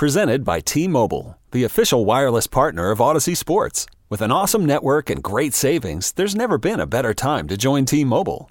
Presented by T Mobile, the official wireless partner of Audacy Sports. With an awesome network and great savings, there's never been a better time to join T Mobile.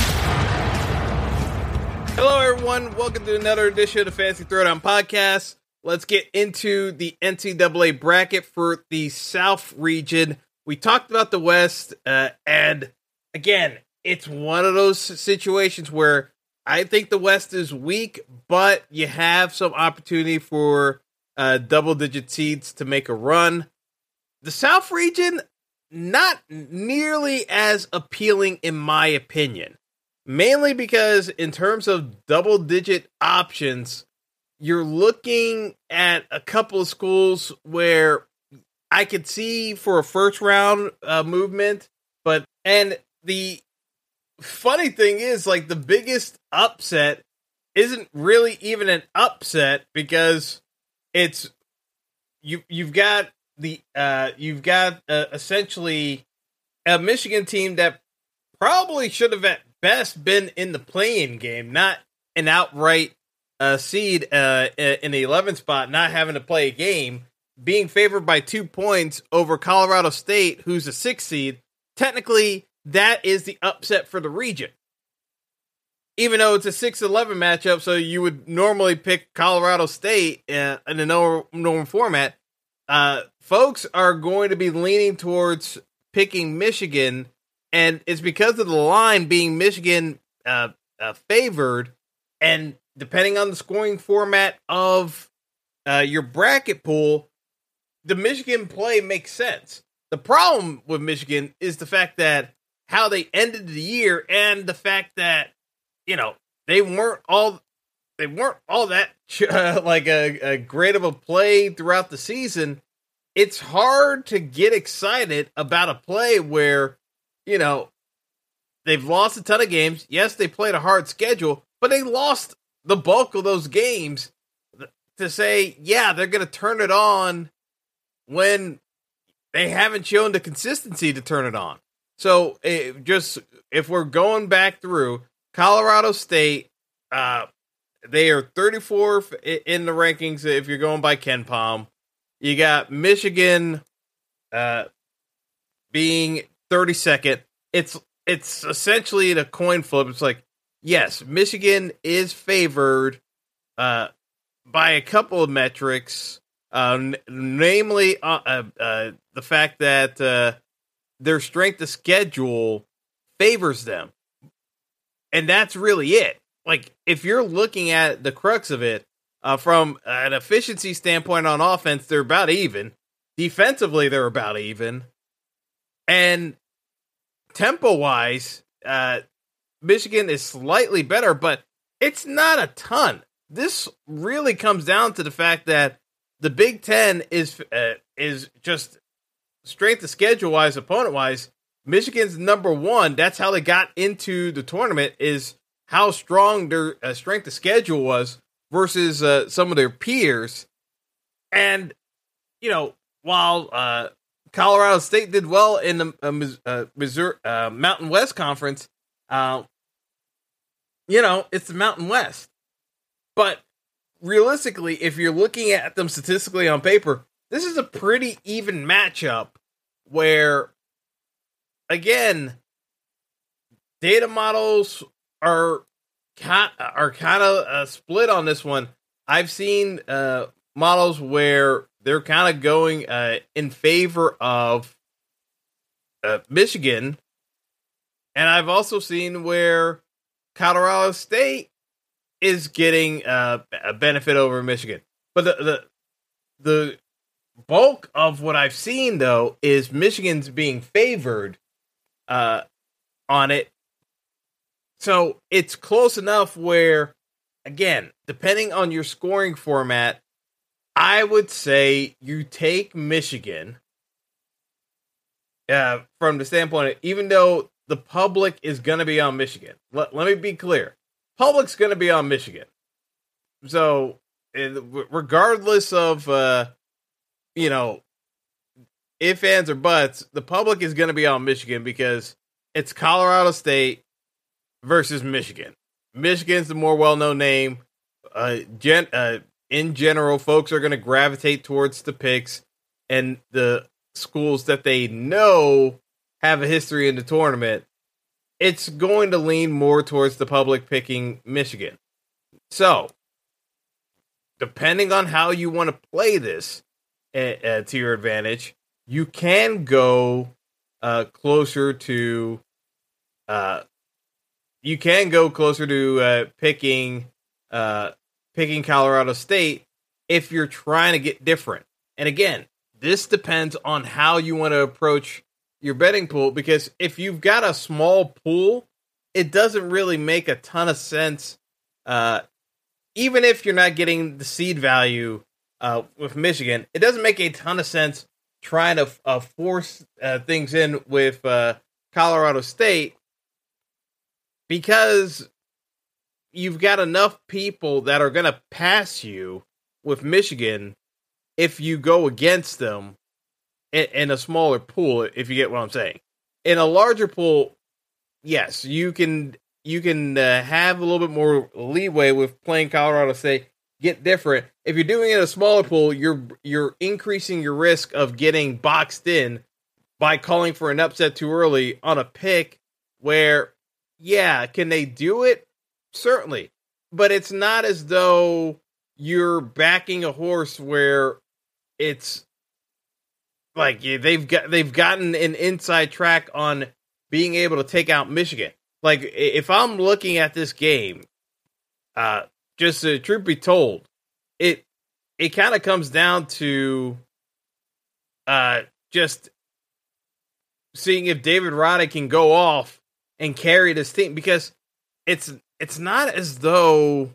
Hello, everyone. Welcome to another edition of the Fantasy Throwdown Podcast. Let's get into the NCAA bracket for the South region. We talked about the West, uh, and again, it's one of those situations where I think the West is weak, but you have some opportunity for uh, double digit seeds to make a run. The South region, not nearly as appealing, in my opinion mainly because in terms of double digit options you're looking at a couple of schools where i could see for a first round uh, movement but and the funny thing is like the biggest upset isn't really even an upset because it's you you've got the uh you've got uh, essentially a Michigan team that probably should have at best been in the playing game, not an outright uh, seed uh, in the 11th spot, not having to play a game, being favored by two points over Colorado State, who's a six seed. Technically, that is the upset for the region. Even though it's a 6 11 matchup, so you would normally pick Colorado State uh, in a normal, normal format, uh, folks are going to be leaning towards picking Michigan and it's because of the line being Michigan uh, uh, favored, and depending on the scoring format of uh, your bracket pool, the Michigan play makes sense. The problem with Michigan is the fact that how they ended the year and the fact that you know they weren't all they weren't all that uh, like a, a great of a play throughout the season. It's hard to get excited about a play where you know, they've lost a ton of games. Yes, they played a hard schedule, but they lost the bulk of those games to say, yeah, they're going to turn it on when they haven't shown the consistency to turn it on. So, it eh, just if we're going back through Colorado State, uh, they are 34th in the rankings if you're going by KenPom, You got Michigan uh, being 32nd. It's it's essentially a coin flip. It's like, yes, Michigan is favored uh, by a couple of metrics, uh, namely uh, uh, uh the fact that uh, their strength of schedule favors them, and that's really it. Like, if you're looking at the crux of it from an efficiency standpoint on offense, they're about even. Defensively, they're about even. And tempo wise, uh, Michigan is slightly better, but it's not a ton. This really comes down to the fact that the Big Ten is uh, is just strength of schedule wise, opponent wise. Michigan's number one. That's how they got into the tournament. Is how strong their uh, strength of schedule was versus uh, some of their peers. And you know, while uh, Colorado State did well in the uh, uh, Missouri uh, Mountain West Conference. Uh, you know, it's the Mountain West, but realistically, if you're looking at them statistically on paper, this is a pretty even matchup. Where, again, data models are are kind of uh, split on this one. I've seen models where they're kind of going uh, in favor of uh, Michigan, and I've also seen where Colorado State is getting uh, a benefit over Michigan. But the, the the bulk of what I've seen though is Michigan's being favored uh, on it. So it's close enough where, again, depending on your scoring format, I would say you take Michigan uh, from the standpoint, of, even though the public is going to be on Michigan. Let, let me be clear public's going to be on Michigan. So, regardless of, uh, you know, if ands or buts, the public is going to be on Michigan because it's Colorado State versus Michigan. Michigan's the more well known name. Uh, uh, in general, folks are going to gravitate towards the picks and the schools that they know have a history in the tournament. It's going to lean more towards the public picking Michigan. So, depending on how you want to play this uh, to your advantage, you can go uh, closer to uh, you can go closer to uh, picking uh, picking Colorado State if you're trying to get different. And again, this depends on how you want to approach your betting pool because if you've got a small pool, it doesn't really make a ton of sense. Uh, even if you're not getting the seed value uh, with Michigan, it doesn't make a ton of sense trying to uh, force uh, things in with uh, Colorado State because you've got enough people that are going to pass you with Michigan if you go against them in, in, a smaller pool, if you get what I'm saying. In a larger pool, yes, you can you can uh, have a little bit more leeway with playing Colorado State, get different. If you're doing it in a smaller pool, you're you're increasing your risk of getting boxed in by calling for an upset too early on a pick where yeah, can they do it? Certainly. But it's not as though you're backing a horse where it's like they've got they've gotten an inside track on being able to take out Michigan. Like if I'm looking at this game, uh, just the truth be told, it it kind of comes down to uh just seeing if David Roddy can go off and carry this team because it's it's not as though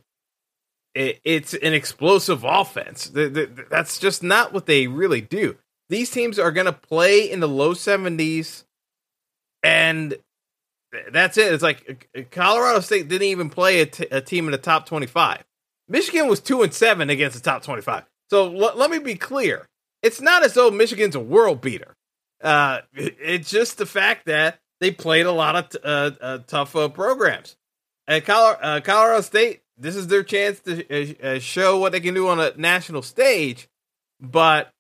it, it's an explosive offense. The, the, that's just not what they really do. These teams are going to play in the low 70s and that's it. It's like uh, Colorado State didn't even play a, t- a team in the top 25. Michigan was 2 and 7 against the top 25. So l- let me be clear. It's not as though Michigan's a world beater. Uh, it's just the fact that they played a lot of t- uh, uh, tough uh, programs. And Colorado, uh, Colorado State, this is their chance to uh, uh, show what they can do on a national stage, but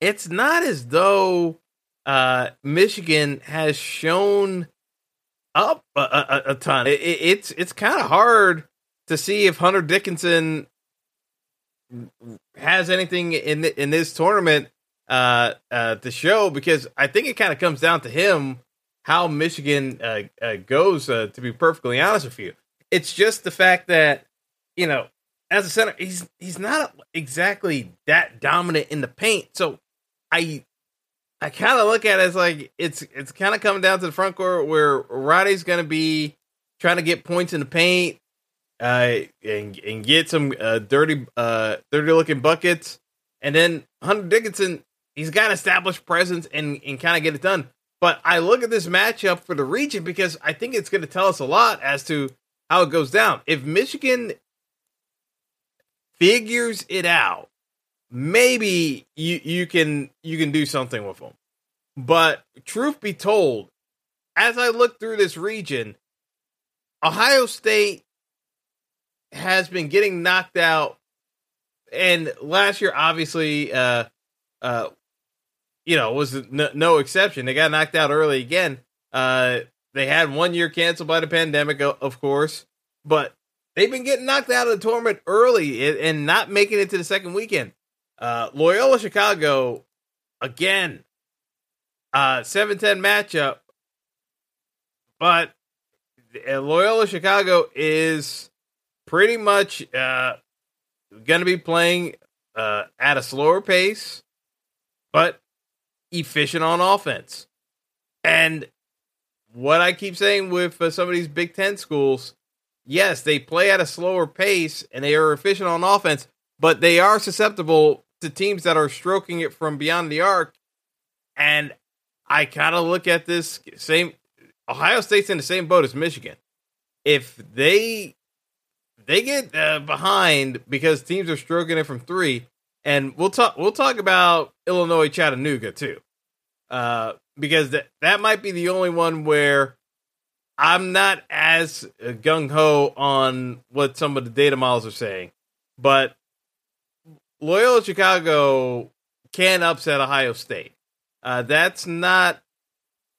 it's not as though Michigan has shown up a, a, a ton. It, it, it's it's kind of hard to see if Hunter Dickinson has anything in in this tournament uh, uh, to show because I think it kind of comes down to him how Michigan uh, uh, goes. Uh, to be perfectly honest with you, it's just the fact that you know, as a center, he's he's not exactly that dominant in the paint. So I I kind of look at it as like it's it's kind of coming down to the front court where Roddy's going to be trying to get points in the paint uh, and and get some uh, dirty uh, dirty looking buckets, and then Hunter Dickinson he's got established presence and, and kind of get it done. But I look at this matchup for the region because I think it's going to tell us a lot as to how it goes down. If Michigan figures it out, maybe you you can you can do something with them. But truth be told, as I look through this region, Ohio State has been getting knocked out, and last year obviously uh, uh, you know, was no, no, exception. They got knocked out early again. Uh, they had one year canceled by the pandemic, of course, but they've been getting knocked out of the tournament early and not making it to the second weekend. Uh, Loyola Chicago, again, uh, 7 10 matchup, but uh, Loyola Chicago is pretty much uh, going to be playing uh, at a slower pace, but efficient on offense. And what I keep saying with uh, some of these Big Ten schools, yes, they play at a slower pace and they are efficient on offense, but they are susceptible to teams that are stroking it from beyond the arc. And I kind of look at this same Ohio State's in the same boat as Michigan. If they they get uh, behind because teams are stroking it from three, and we'll talk we'll talk about Illinois Chattanooga too, uh, because that that might be the only one where I'm not as gung ho on what some of the data models are saying, but Loyola Chicago can upset Ohio State. Uh, that's not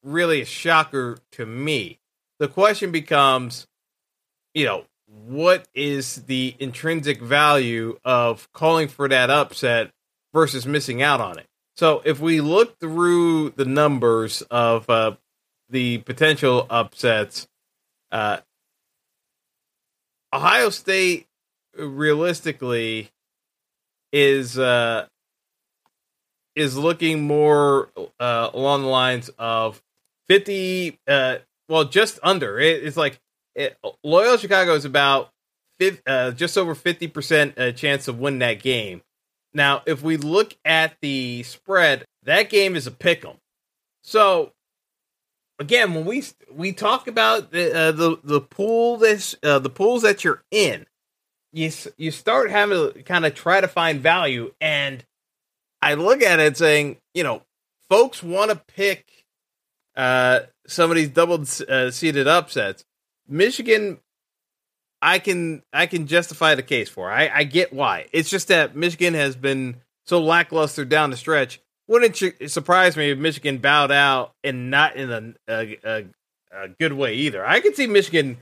really a shocker to me. The question becomes, you know, what is the intrinsic value of calling for that upset versus missing out on it? So if we look through the numbers of uh, the potential upsets, uh, Ohio State realistically is uh, is looking more uh, along the lines of fifty. Uh, well, just under. It, it's like it, Loyola Chicago is about 50, uh, just over fifty percent uh, chance of winning that game. Now, if we look at the spread, that game is a pick 'em. So, again, when we we talk about the uh, the the pool this uh, the pools that you're in, you you start having to kind of try to find value, and I look at it saying, you know, folks want to pick uh, some of these double uh, seeded upsets. Michigan, I can I can justify the case for. I, I get why. It's just that Michigan has been so lackluster down the stretch. Wouldn't it surprise me if Michigan bowed out and not in a, a, a, a good way either? I could see Michigan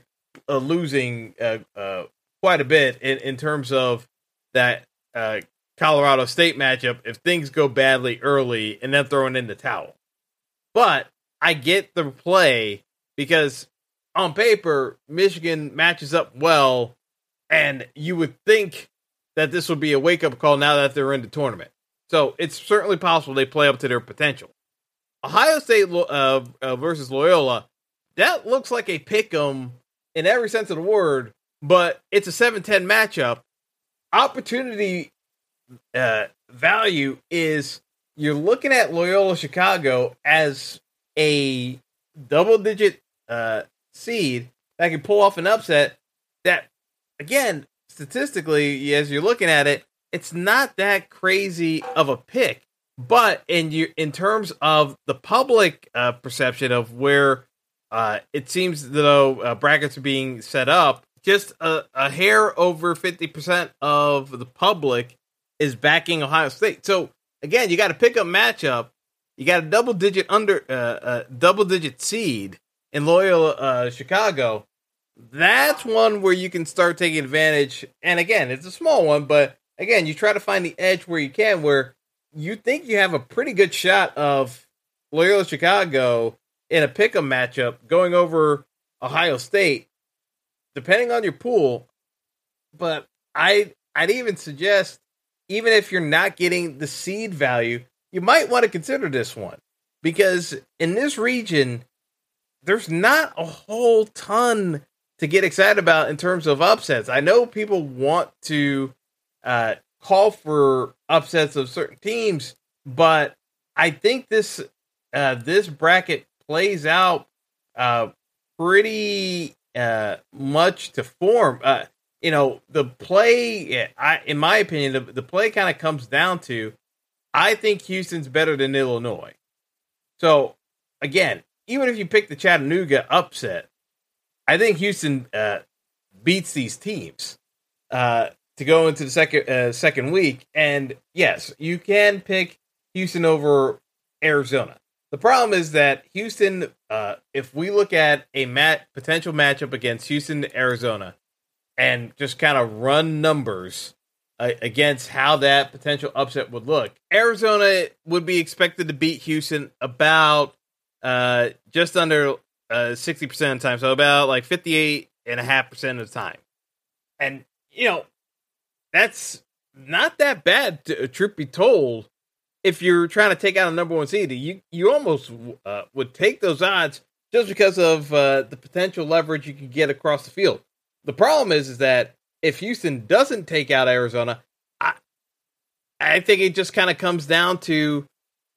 uh, losing uh, uh, quite a bit in, in terms of that uh, Colorado State matchup if things go badly early and then throwing in the towel. But I get the play because on paper, Michigan matches up well, and you would think that this would be a wake up call now that they're in the tournament. So it's certainly possible they play up to their potential. Ohio State uh, uh, versus Loyola, that looks like a pick 'em in every sense of the word, but it's a 7 10 matchup. Opportunity uh, value is you're looking at Loyola Chicago as a double digit uh, seed that can pull off an upset that again statistically as you're looking at it it's not that crazy of a pick. But in you in terms of the public uh, perception of where uh, it seems though uh, brackets are being set up just a, a hair over 50% of the public is backing ohio state. So again you got to pick up matchup. You got a double digit under uh, uh, double digit seed in Loyola uh, Chicago, that's one where you can start taking advantage. And again, it's a small one, but again, you try to find the edge where you can, where you think you have a pretty good shot of Loyola Chicago in a pick'em matchup going over Ohio State, depending on your pool. But I I'd even suggest, even if you're not getting the seed value, you might want to consider this one because in this region, there's not a whole ton to get excited about in terms of upsets. I know people want to uh, call for upsets of certain teams, but I think this uh, this bracket plays out uh, pretty uh, much to form. Uh, you know, the play, I, in my opinion, the, the play kind of comes down to I think Houston's better than Illinois. So again, even if you pick the Chattanooga upset, I think Houston uh, beats these teams uh, to go into the second uh, second week. And yes, you can pick Houston over Arizona. The problem is that Houston, uh, if we look at a mat potential matchup against Houston, Arizona, and just kind of run numbers uh, against how that potential upset would look, Arizona would be expected to beat Houston about uh, just under uh, 60% of the time. So about like 58.5% of the time. And, you know, that's not that bad, to, truth be told. If you're trying to take out a number one seed, you you almost uh, would take those odds just because of uh, the potential leverage you can get across the field. The problem is, is that if Houston doesn't take out Arizona, I I think it just kind of comes down to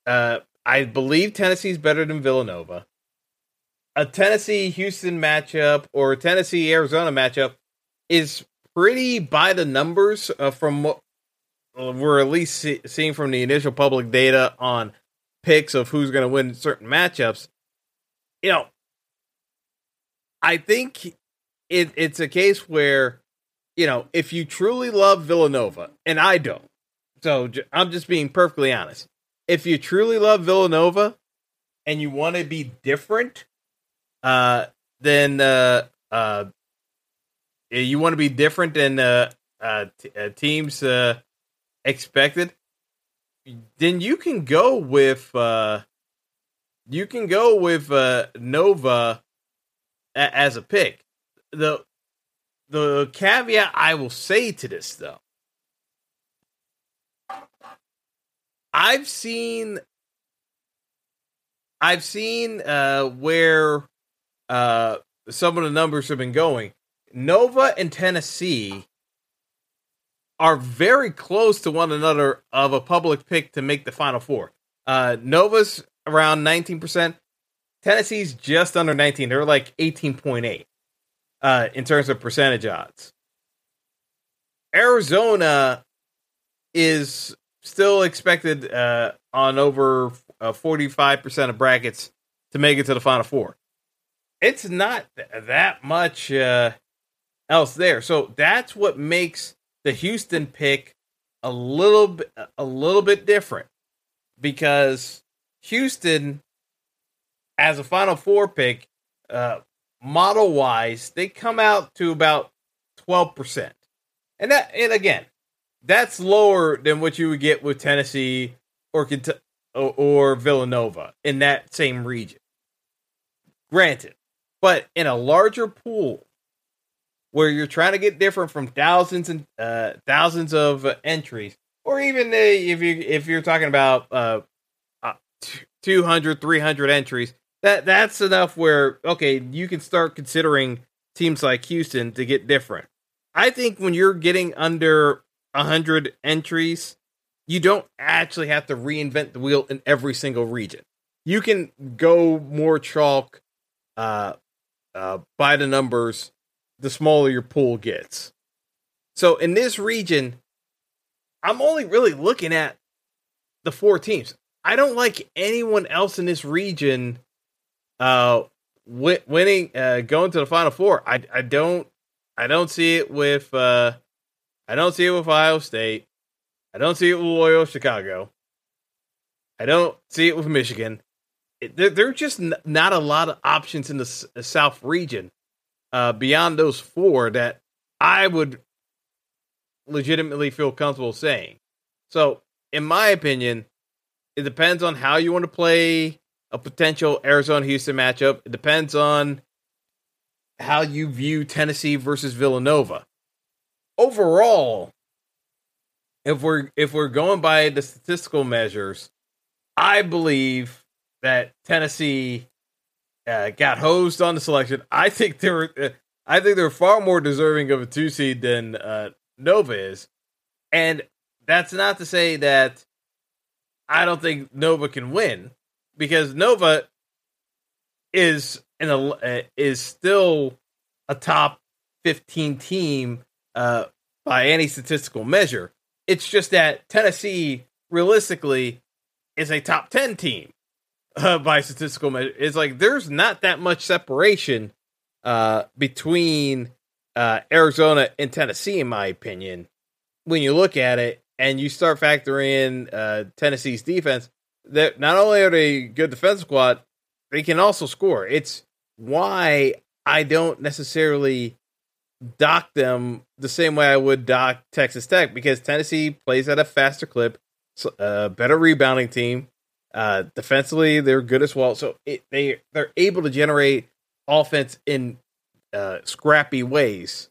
uh, I believe Tennessee's better than Villanova. A Tennessee Houston matchup or a Tennessee Arizona matchup is pretty by the numbers uh, from what we're at least see, seeing from the initial public data on picks of who's going to win certain matchups. You know, I think it, it's a case where, you know, if you truly love Villanova, and I don't, so I'm just being perfectly honest. If you truly love Villanova and you want to be different, uh, then uh, uh, you want to be different than uh, uh, t- uh, teams uh, expected, then you can go with uh, you can go with uh, Nova a- as a pick. the The caveat I will say to this though, I've seen I've seen uh, where uh, some of the numbers have been going. Nova and Tennessee are very close to one another of a public pick to make the Final Four. Uh, Nova's around 19%. Tennessee's just under 19. They're like 18.8 uh, in terms of percentage odds. Arizona is still expected uh, on over uh, 45% of brackets to make it to the Final Four. It's not that much uh, else there. So that's what makes the Houston pick a little a little bit different because Houston as a final four pick uh, model wise they come out to about 12%. And that and again that's lower than what you would get with Tennessee or or, Villanova in that same region. Granted, but in a larger pool where you're trying to get different from thousands and uh, thousands of uh, entries, or even uh, if you if you're talking about uh, uh 200, 300 entries, that that's enough where okay, you can start considering teams like Houston to get different. I think when you're getting under 100 entries, you don't actually have to reinvent the wheel in every single region. You can go more chalk uh, uh, by the numbers the smaller your pool gets. So in this region, I'm only really looking at the four teams. I don't like anyone else in this region uh winning uh going to the final four. I I don't I don't see it with uh I don't see it with Ohio State. I don't see it with Loyola Chicago. I don't see it with Michigan. It, there, there are just n- not a lot of options in the S- South region uh, beyond those four that I would legitimately feel comfortable saying. So, in my opinion, it depends on how you want to play a potential Arizona Houston matchup. It depends on how you view Tennessee versus Villanova. Overall, if we're if we're going by the statistical measures, I believe that Tennessee uh, got hosed on the selection. I think they were, uh, I think they're far more deserving of a two seed than uh, Nova is, and that's not to say that I don't think Nova can win because Nova is in a uh, is still a top fifteen team uh, by any statistical measure. It's just that Tennessee realistically is a top ten team uh, by statistical measure. It's like there's not that much separation uh, between uh, Arizona and Tennessee, in my opinion. When you look at it and you start factoring in uh, Tennessee's defense, that not only are they a good defense squad, they can also score. It's why I don't necessarily dock them the same way I would dock Texas Tech because Tennessee plays at a faster clip, a uh, better rebounding team. Uh, defensively, they're good as well. So it, they they're able to generate offense in uh, scrappy ways.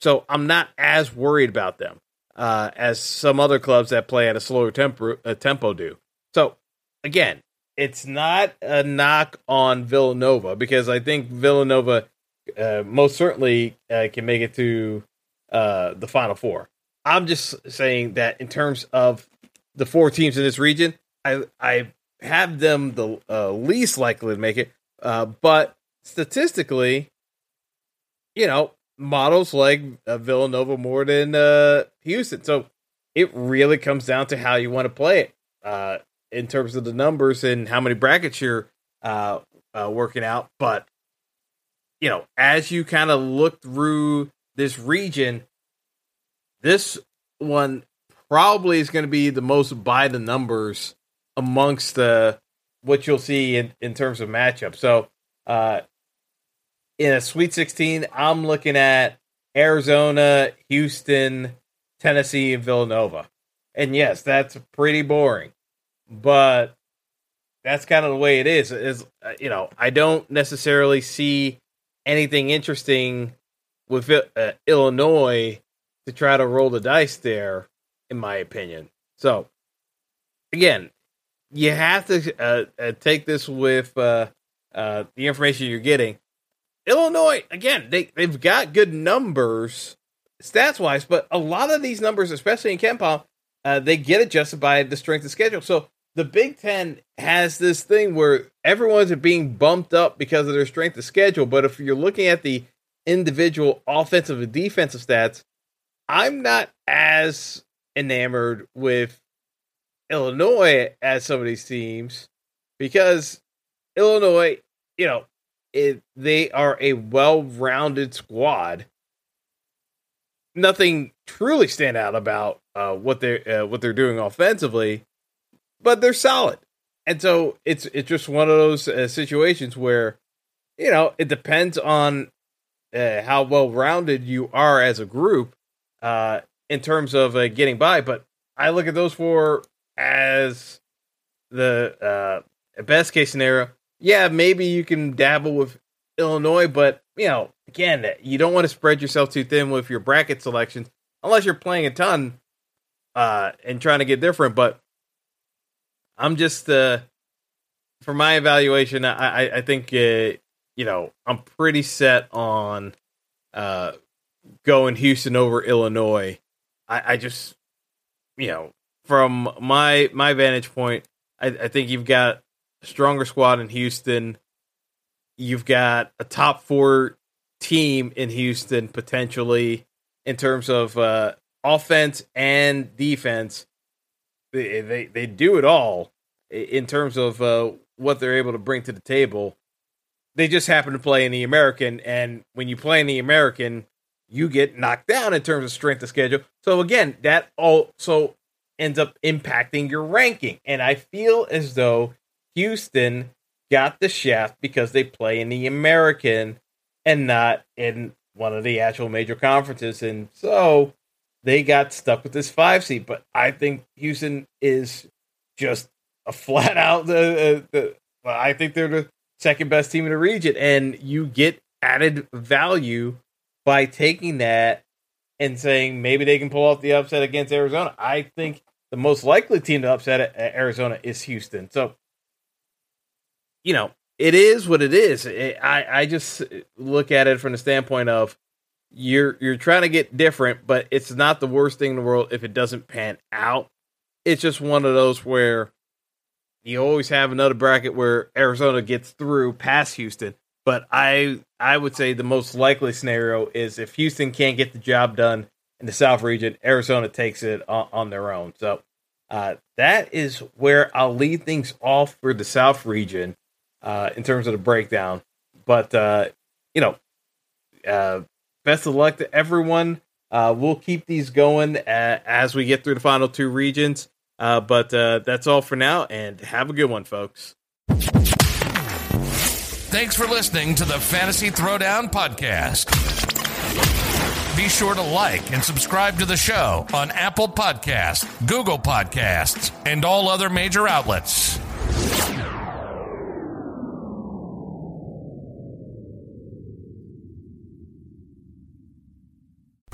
So I'm not as worried about them uh, as some other clubs that play at a slower tempo, uh, tempo do. So again, it's not a knock on Villanova because I think Villanova uh, most certainly uh, can make it to uh, the Final Four. I'm just saying that in terms of the four teams in this region, I I have them the uh, least likely to make it, uh, but statistically, you know, models like uh, Villanova more than uh, Houston. So it really comes down to how you want to play it uh, in terms of the numbers and how many brackets you're uh working out. But you know, as you kind of look through this region, this one probably is going to be the most by the numbers amongst the what you'll see in, in terms of matchup. So, uh, in a Sweet 16, I'm looking at Arizona, Houston, Tennessee, and Villanova. And yes, that's pretty boring, but that's kind of the way it is. Is uh, you know, I don't necessarily see anything interesting with uh, Illinois to try to roll the dice there, in my opinion. So, again, you have to uh, uh, take this with uh, uh, the information you're getting. Illinois, again, they, they've got good numbers stats wise, but a lot of these numbers, especially in KenPom, uh, they get adjusted by the strength of schedule. So the Big Ten has this thing where everyone's being bumped up because of their strength of schedule. But if you're looking at the individual offensive and defensive stats, I'm not as enamored with Illinois as some of these teams because Illinois, you know, it, they are a well-rounded squad. Nothing truly stand out about uh, what they're uh, what they're doing offensively, but they're solid. And so it's it's just one of those uh, situations where you know it depends on uh, how well rounded you are as a group uh, in terms of uh, getting by. But I look at those four as the uh, best case scenario. Yeah, maybe you can dabble with Illinois, but you know, again, you don't want to spread yourself too thin with your bracket selections unless you're playing a ton uh, and trying to get different. But I'm just uh, for my evaluation. I I, think uh, you know I'm pretty set on uh, going Houston over Illinois. I, I just you know from my my vantage point, I, I think you've got a stronger squad in Houston. You've got a top four team in Houston potentially in terms of uh, offense and defense they, they they do it all in terms of uh, what they're able to bring to the table. They just happen to play in the American, and when you play in the American, you get knocked down in terms of strength of schedule. So again, that also ends up impacting your ranking. And I feel as though Houston got the shaft because they play in the American and not in one of the actual major conferences. And so they got stuck with this five seed. But I think Houston is just a flat out uh, well, I think they're the second best team in the region, and you get added value by taking that and saying maybe they can pull off the upset against Arizona. I think the most likely team to upset Arizona is Houston. So, you know, it is what it is. I I just look at it from the standpoint of you're you're trying to get different, but it's not the worst thing in the world if it doesn't pan out. It's just one of those where you always have another bracket where Arizona gets through past Houston. But I I would say the most likely scenario is if Houston can't get the job done in the South region, Arizona takes it on, on their own. So uh, that is where I'll lead things off for the South region uh, in terms of the breakdown. But uh, you know, uh, best of luck to everyone. Uh, we'll keep these going as we get through the final two regions. Uh, but uh, that's all for now, and have a good one, folks. Thanks for listening to the Fantasy Throwdown Podcast. Be sure to like and subscribe to the show on Apple Podcasts, Google Podcasts, and all other major outlets.